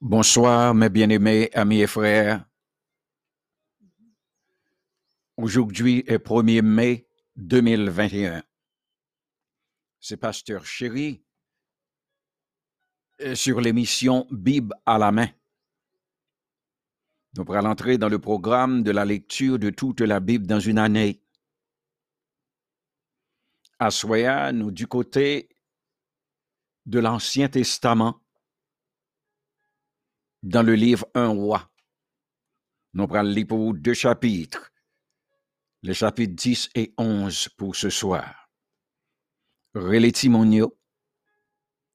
Bonsoir, mes bien-aimés amis et frères. Aujourd'hui est 1er mai 2021. C'est Pasteur Chéri sur l'émission Bible à la main. Nous allons entrer dans le programme de la lecture de toute la Bible dans une année. À Soya, nous du côté de l'Ancien Testament dans le livre Un roi. Nous prenons lire pour deux chapitres, les chapitres 10 et 11 pour ce soir. Relais Timonio,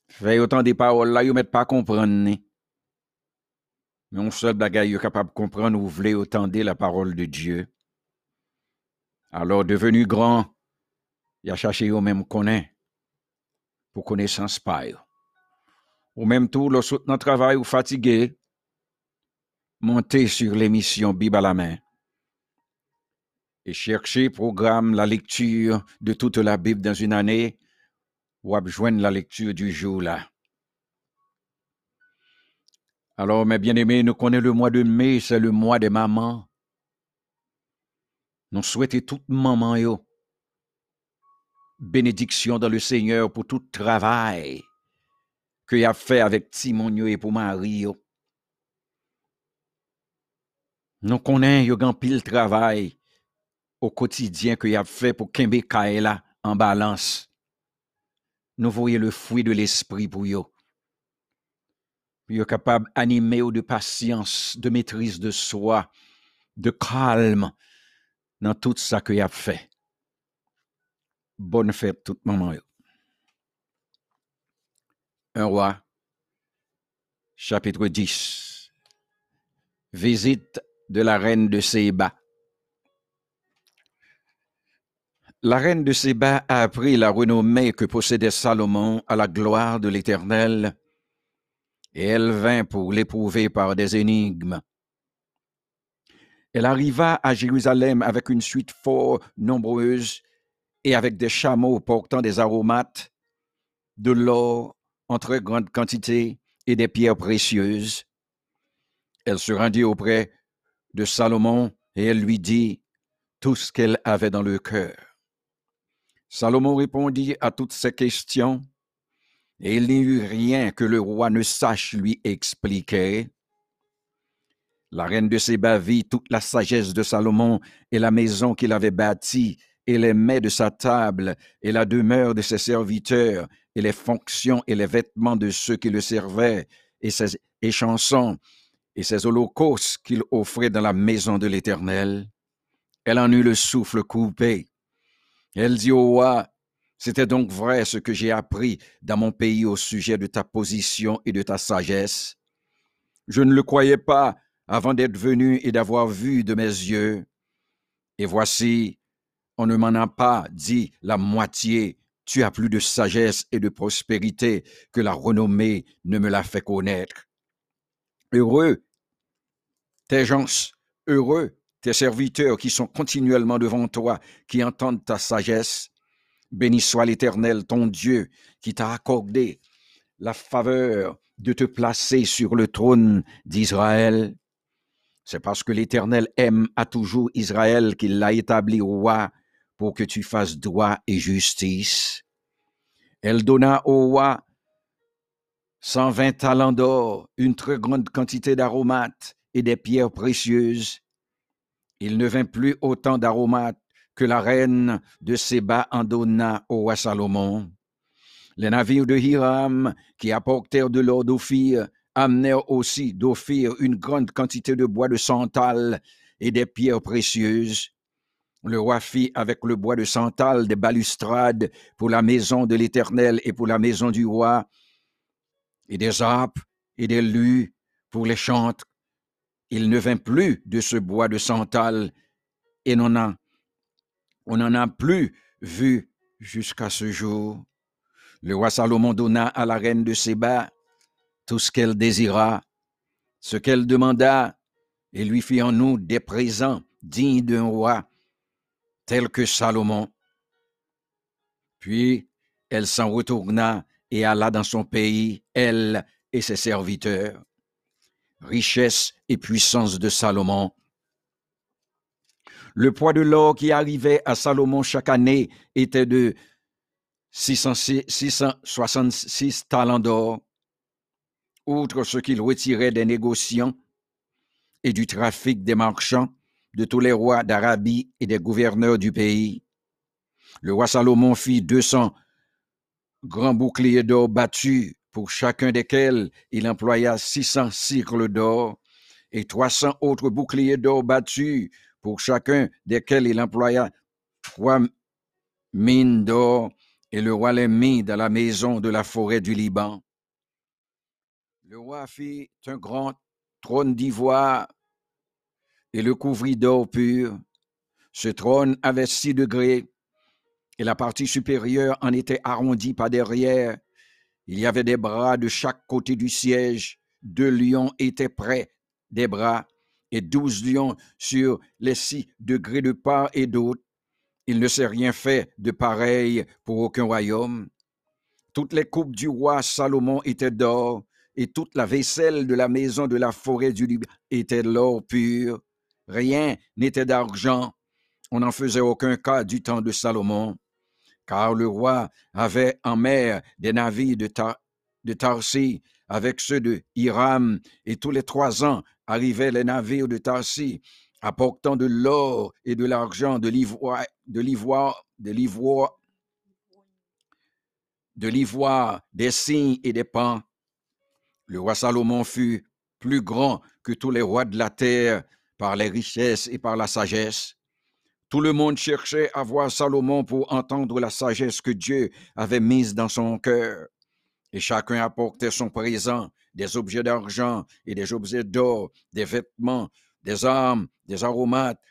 fait autant des paroles là, vous ne pas comprendre. Mais on seul bagaille capable de comprendre ou voulez autant la parole de Dieu. Alors, devenu grand, il a cherché au même connaît pour connaissance paille. Ou même tout, le notre travail ou fatigué, montez sur l'émission Bible à la main et cherchez programme la lecture de toute la Bible dans une année ou joindre la lecture du jour là. Alors, mes bien-aimés, nous connaissons le mois de mai, c'est le mois des mamans. Nous souhaitons toute maman yo bénédiction dans le Seigneur pour tout travail que y a fait avec Timonio et pour Mario. Nous connaissons un pile travail au quotidien que y a fait pour Kembe Kaela en balance. Nous voyons le fruit de l'esprit pour yo. Puis capable d'animer de patience, de maîtrise de soi, de calme dans tout ça que y a fait. Bonne fête tout moment. Un roi, chapitre 10. Visite de la reine de Séba. La reine de Séba a appris la renommée que possédait Salomon à la gloire de l'Éternel, et elle vint pour l'éprouver par des énigmes. Elle arriva à Jérusalem avec une suite fort nombreuse et avec des chameaux portant des aromates, de l'or en très grande quantité et des pierres précieuses. Elle se rendit auprès de Salomon et elle lui dit tout ce qu'elle avait dans le cœur. Salomon répondit à toutes ces questions et il n'y eut rien que le roi ne sache lui expliquer. La reine de Séba vit toute la sagesse de Salomon et la maison qu'il avait bâtie et les mets de sa table et la demeure de ses serviteurs et les fonctions et les vêtements de ceux qui le servaient et ses chansons et ses holocaustes qu'il offrait dans la maison de l'Éternel. Elle en eut le souffle coupé. Elle dit au roi, c'était donc vrai ce que j'ai appris dans mon pays au sujet de ta position et de ta sagesse. Je ne le croyais pas avant d'être venu et d'avoir vu de mes yeux. Et voici, on ne m'en a pas dit la moitié. Tu as plus de sagesse et de prospérité que la renommée ne me l'a fait connaître. Heureux tes gens, heureux tes serviteurs qui sont continuellement devant toi, qui entendent ta sagesse. Béni soit l'Éternel, ton Dieu, qui t'a accordé la faveur de te placer sur le trône d'Israël. C'est parce que l'Éternel aime à toujours Israël qu'il l'a établi roi que tu fasses droit et justice. Elle donna au roi 120 talents d'or, une très grande quantité d'aromates et des pierres précieuses. Il ne vint plus autant d'aromates que la reine de Séba en donna au roi Salomon. Les navires de Hiram, qui apportèrent de l'or d'Ophir, amenèrent aussi d'Ophir une grande quantité de bois de santal et des pierres précieuses. Le roi fit avec le bois de santal des balustrades pour la maison de l'Éternel et pour la maison du roi, et des harpes et des lus pour les chantres. Il ne vint plus de ce bois de santal, et on n'en a plus vu jusqu'à ce jour. Le roi Salomon donna à la reine de Séba tout ce qu'elle désira, ce qu'elle demanda, et lui fit en nous des présents dignes d'un roi tel que Salomon. Puis elle s'en retourna et alla dans son pays, elle et ses serviteurs. richesse et puissance de Salomon. Le poids de l'or qui arrivait à Salomon chaque année était de 666 talents d'or, outre ce qu'il retirait des négociants et du trafic des marchands de tous les rois d'Arabie et des gouverneurs du pays. Le roi Salomon fit 200 grands boucliers d'or battus, pour chacun desquels il employa 600 cycles d'or, et 300 autres boucliers d'or battus pour chacun desquels il employa trois mines d'or, et le roi les mit dans la maison de la forêt du Liban. Le roi fit un grand trône d'ivoire et le couvrit d'or pur. Ce trône avait six degrés, et la partie supérieure en était arrondie par derrière. Il y avait des bras de chaque côté du siège. Deux lions étaient près des bras et douze lions sur les six degrés de part et d'autre. Il ne s'est rien fait de pareil pour aucun royaume. Toutes les coupes du roi Salomon étaient d'or, et toute la vaisselle de la maison de la forêt du Liban était de l'or pur. Rien n'était d'argent. On n'en faisait aucun cas du temps de Salomon, car le roi avait en mer des navires de, Tarsi avec ceux de Hiram, et tous les trois ans arrivaient les navires de Tarsi, apportant de l'or et de l'argent, de l'ivoire, de l'ivoire, de l'ivoire, de l'ivoire, des cygnes et des pans. Le roi Salomon fut plus grand que tous les rois de la terre par les richesses et par la sagesse. Tout le monde cherchait à voir Salomon pour entendre la sagesse que Dieu avait mise dans son cœur. Et chacun apportait son présent, des objets d'argent et des objets d'or, des vêtements, des armes, des aromates,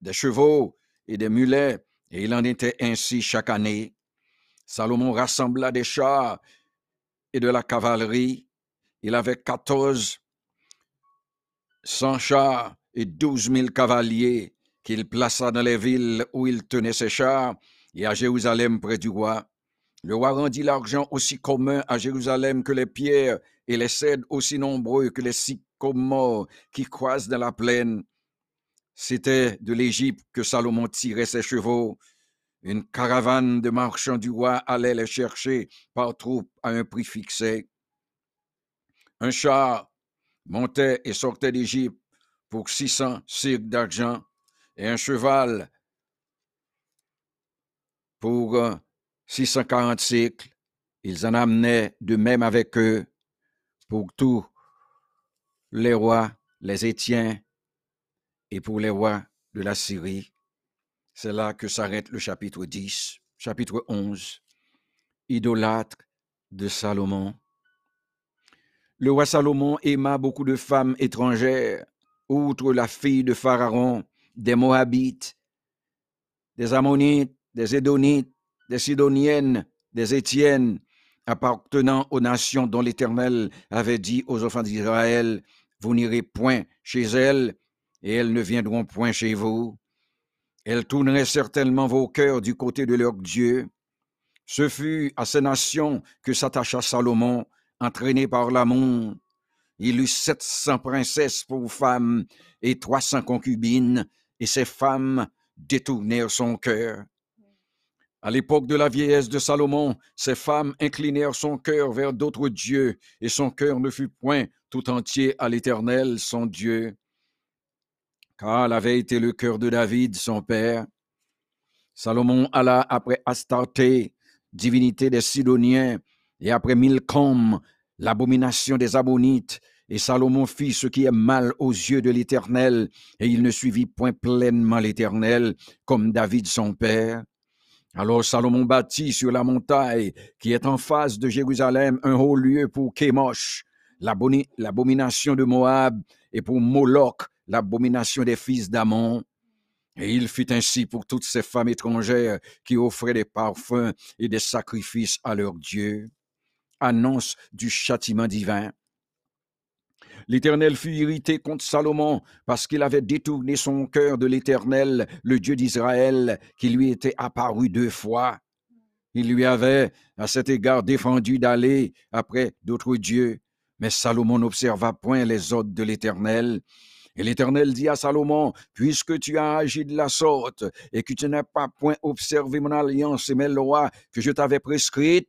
des chevaux et des mulets, et il en était ainsi chaque année. Salomon rassembla des chars et de la cavalerie. Il avait quatorze cents chars et douze mille cavaliers qu'il plaça dans les villes où il tenait ses chars et à Jérusalem près du roi. Le roi rendit l'argent aussi commun à Jérusalem que les pierres et les cèdres aussi nombreux que les sycomores qui croisent dans la plaine. C'était de l'Égypte que Salomon tirait ses chevaux. Une caravane de marchands du roi allait les chercher par troupes à un prix fixé. Un char montait et sortait d'Égypte pour 600 cycles d'argent et un cheval pour 640 cycles. Ils en amenaient de même avec eux pour tous les rois, les Étiens et pour les rois de la Syrie. C'est là que s'arrête le chapitre 10, chapitre 11, idolâtre de Salomon. Le roi Salomon aima beaucoup de femmes étrangères, outre la fille de Pharaon, des Moabites, des Ammonites, des Édonites, des Sidoniennes, des Étiennes, appartenant aux nations dont l'Éternel avait dit aux enfants d'Israël, vous n'irez point chez elles, et elles ne viendront point chez vous. Elles tourneraient certainement vos cœurs du côté de leur Dieu. Ce fut à ces nations que s'attacha Salomon, entraîné par l'amour. Il eut sept cents princesses pour femmes et trois cents concubines, et ces femmes détournèrent son cœur. À l'époque de la vieillesse de Salomon, ces femmes inclinèrent son cœur vers d'autres dieux, et son cœur ne fut point tout entier à l'Éternel, son Dieu. Car avait été le cœur de David, son père. Salomon alla après Astarté, divinité des Sidoniens, et après Milcom, l'abomination des Ammonites, et Salomon fit ce qui est mal aux yeux de l'Éternel, et il ne suivit point pleinement l'Éternel, comme David son père. Alors Salomon bâtit sur la montagne qui est en face de Jérusalem un haut lieu pour Kémosh, l'abomination de Moab, et pour Moloch, l'abomination des fils d'Amon. Et il fit ainsi pour toutes ces femmes étrangères qui offraient des parfums et des sacrifices à leur Dieu. Annonce du châtiment divin. L'Éternel fut irrité contre Salomon parce qu'il avait détourné son cœur de l'Éternel, le Dieu d'Israël, qui lui était apparu deux fois. Il lui avait, à cet égard, défendu d'aller après d'autres dieux. Mais Salomon n'observa point les ordres de l'Éternel. Et l'Éternel dit à Salomon, puisque tu as agi de la sorte et que tu n'as pas point observé mon alliance et mes lois que je t'avais prescrites,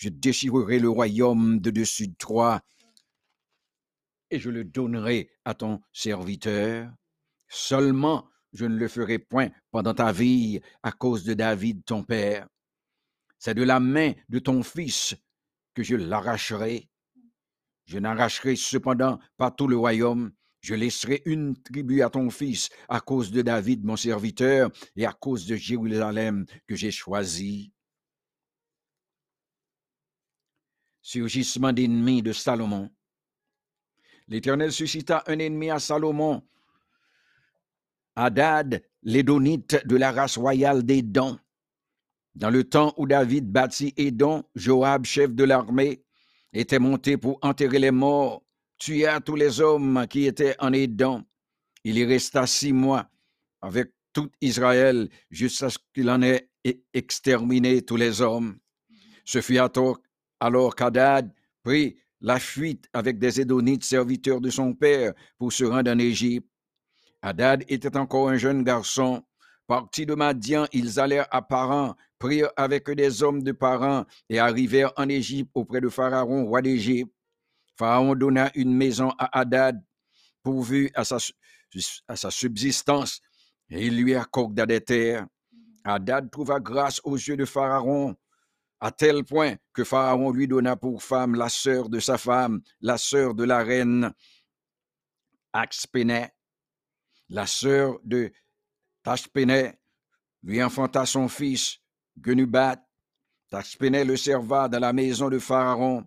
je déchirerai le royaume de dessus de toi et je le donnerai à ton serviteur. Seulement, je ne le ferai point pendant ta vie à cause de David, ton père. C'est de la main de ton fils que je l'arracherai. Je n'arracherai cependant pas tout le royaume. Je laisserai une tribu à ton fils à cause de David, mon serviteur, et à cause de Jérusalem que j'ai choisi. Surgissement d'ennemis de Salomon. L'Éternel suscita un ennemi à Salomon, Hadad, l'édonite de la race royale des. Dans le temps où David bâtit Édon, Joab, chef de l'armée, était monté pour enterrer les morts, tua tous les hommes qui étaient en Édon. Il y resta six mois avec tout Israël jusqu'à ce qu'il en ait exterminé tous les hommes. Ce fut alors qu'Hadad prit la fuite avec des Édonites serviteurs de son père pour se rendre en Égypte. Hadad était encore un jeune garçon. Partis de Madian, ils allèrent à Paran, prirent avec des hommes de Paran et arrivèrent en Égypte auprès de Pharaon, roi d'Égypte. Pharaon donna une maison à Hadad, pourvu à sa, à sa subsistance, et il lui accorda des terres. Hadad trouva grâce aux yeux de Pharaon, à tel point que Pharaon lui donna pour femme la sœur de sa femme, la sœur de la reine Axpénet. La sœur de Tachpénet lui enfanta son fils, Genubat. Tachpénet le serva dans la maison de Pharaon.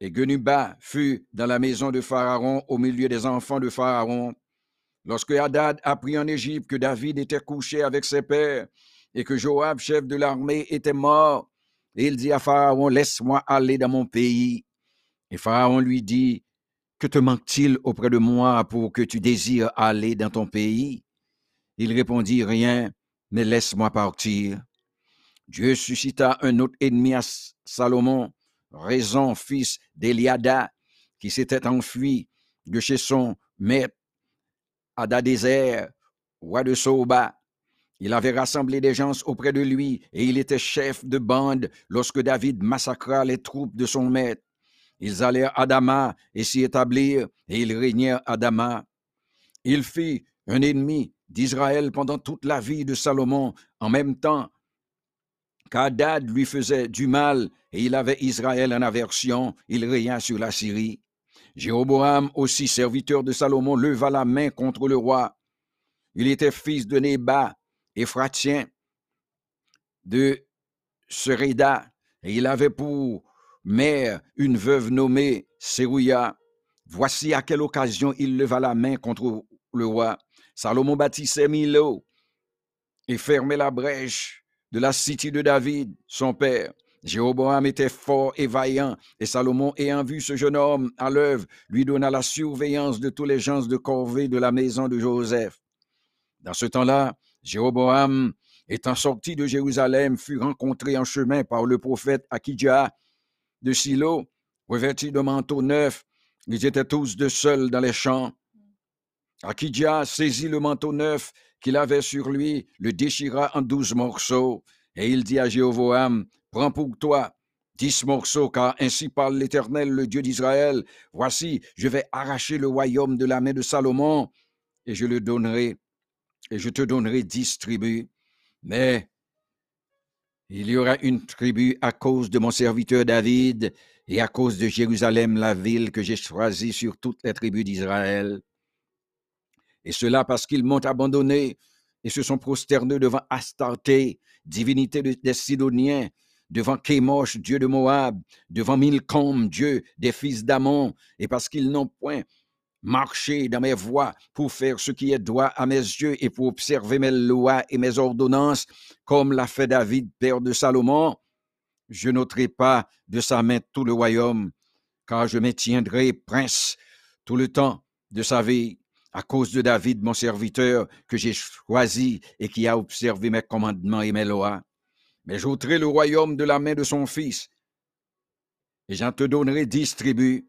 Et Genubat fut dans la maison de Pharaon au milieu des enfants de Pharaon. Lorsque Hadad apprit en Égypte que David était couché avec ses pères et que Joab, chef de l'armée, était mort, il dit à Pharaon, laisse-moi aller dans mon pays. Et Pharaon lui dit, que te manque-t-il auprès de moi pour que tu désires aller dans ton pays? Il répondit, Rien, mais laisse-moi partir. Dieu suscita un autre ennemi à Salomon, Raison, fils d'Eliada, qui s'était enfui de chez son maître Adadézer, roi de Soba. Il avait rassemblé des gens auprès de lui et il était chef de bande lorsque David massacra les troupes de son maître. Ils allèrent à Dama et s'y établirent, et ils régnèrent à Dama. Il fit un ennemi d'Israël pendant toute la vie de Salomon, en même temps qu'Adad lui faisait du mal, et il avait Israël en aversion, il régna sur la Syrie. Jéroboam, aussi serviteur de Salomon, leva la main contre le roi. Il était fils de Néba, Éphratien, de Sereda, et il avait pour mère, une veuve nommée Serouya. Voici à quelle occasion il leva la main contre le roi. Salomon bâtissait Milo et fermait la brèche de la cité de David, son père. Jéroboam était fort et vaillant, et Salomon, ayant vu ce jeune homme à l'œuvre, lui donna la surveillance de tous les gens de corvée de la maison de Joseph. Dans ce temps-là, Jéroboam, étant sorti de Jérusalem, fut rencontré en chemin par le prophète Akidja, de Silo, revêtis de manteaux neufs. Ils étaient tous de seuls dans les champs. Akidja saisit le manteau neuf qu'il avait sur lui, le déchira en douze morceaux, et il dit à Jéhovam, Prends pour toi dix morceaux, car ainsi parle l'Éternel, le Dieu d'Israël. Voici, je vais arracher le royaume de la main de Salomon, et je le donnerai, et je te donnerai dix tribus. Mais il y aura une tribu à cause de mon serviteur David et à cause de Jérusalem, la ville que j'ai choisie sur toutes les tribus d'Israël. Et cela parce qu'ils m'ont abandonné et se sont prosternés devant Astarté, divinité des Sidoniens, devant Kémosh, dieu de Moab, devant Milcom, dieu des fils d'Amon, et parce qu'ils n'ont point marcher dans mes voies pour faire ce qui est droit à mes yeux et pour observer mes lois et mes ordonnances, comme l'a fait David, père de Salomon, je n'ôterai pas de sa main tout le royaume, car je maintiendrai prince tout le temps de sa vie, à cause de David, mon serviteur, que j'ai choisi et qui a observé mes commandements et mes lois. Mais j'ôterai le royaume de la main de son fils, et j'en te donnerai dix tribus,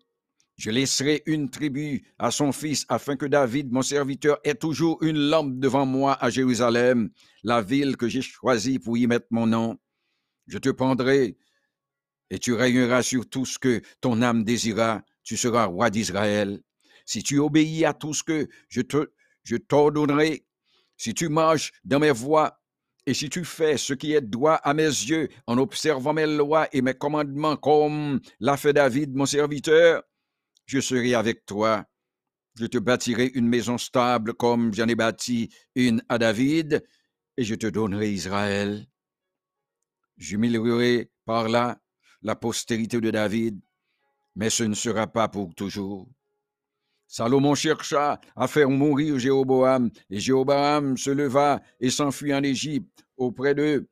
Je laisserai une tribu à son fils, afin que David, mon serviteur, ait toujours une lampe devant moi à Jérusalem, la ville que j'ai choisie pour y mettre mon nom. Je te prendrai et tu régneras sur tout ce que ton âme désira. Tu seras roi d'Israël. Si tu obéis à tout ce que je te, je t'ordonnerai, si tu marches dans mes voies, et si tu fais ce qui est droit à mes yeux en observant mes lois et mes commandements comme l'a fait David, mon serviteur, je serai avec toi. Je te bâtirai une maison stable comme j'en ai bâti une à David, et je te donnerai Israël. J'humilierai par là la postérité de David, mais ce ne sera pas pour toujours. Salomon chercha à faire mourir Jéroboam, et Jéroboam se leva et s'enfuit en Égypte auprès de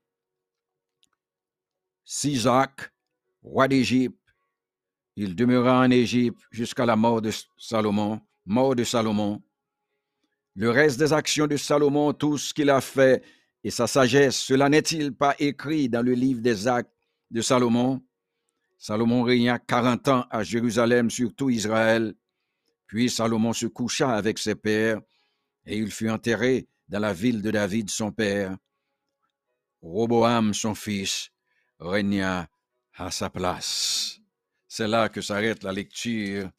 Sisac, roi d'Égypte. Il demeura en Égypte jusqu'à la mort de Salomon, mort de Salomon. Le reste des actions de Salomon, tout ce qu'il a fait et sa sagesse, cela n'est-il pas écrit dans le livre des actes de Salomon? Salomon régna quarante ans à Jérusalem sur tout Israël. Puis Salomon se coucha avec ses pères, et il fut enterré dans la ville de David son père. Roboam son fils régna à sa place. C'est là que s'arrête la lecture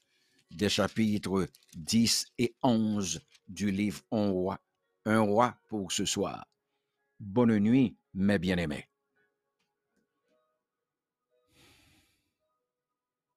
des chapitres 10 et 11 du livre Un roi, un roi pour ce soir. Bonne nuit, mes bien-aimés.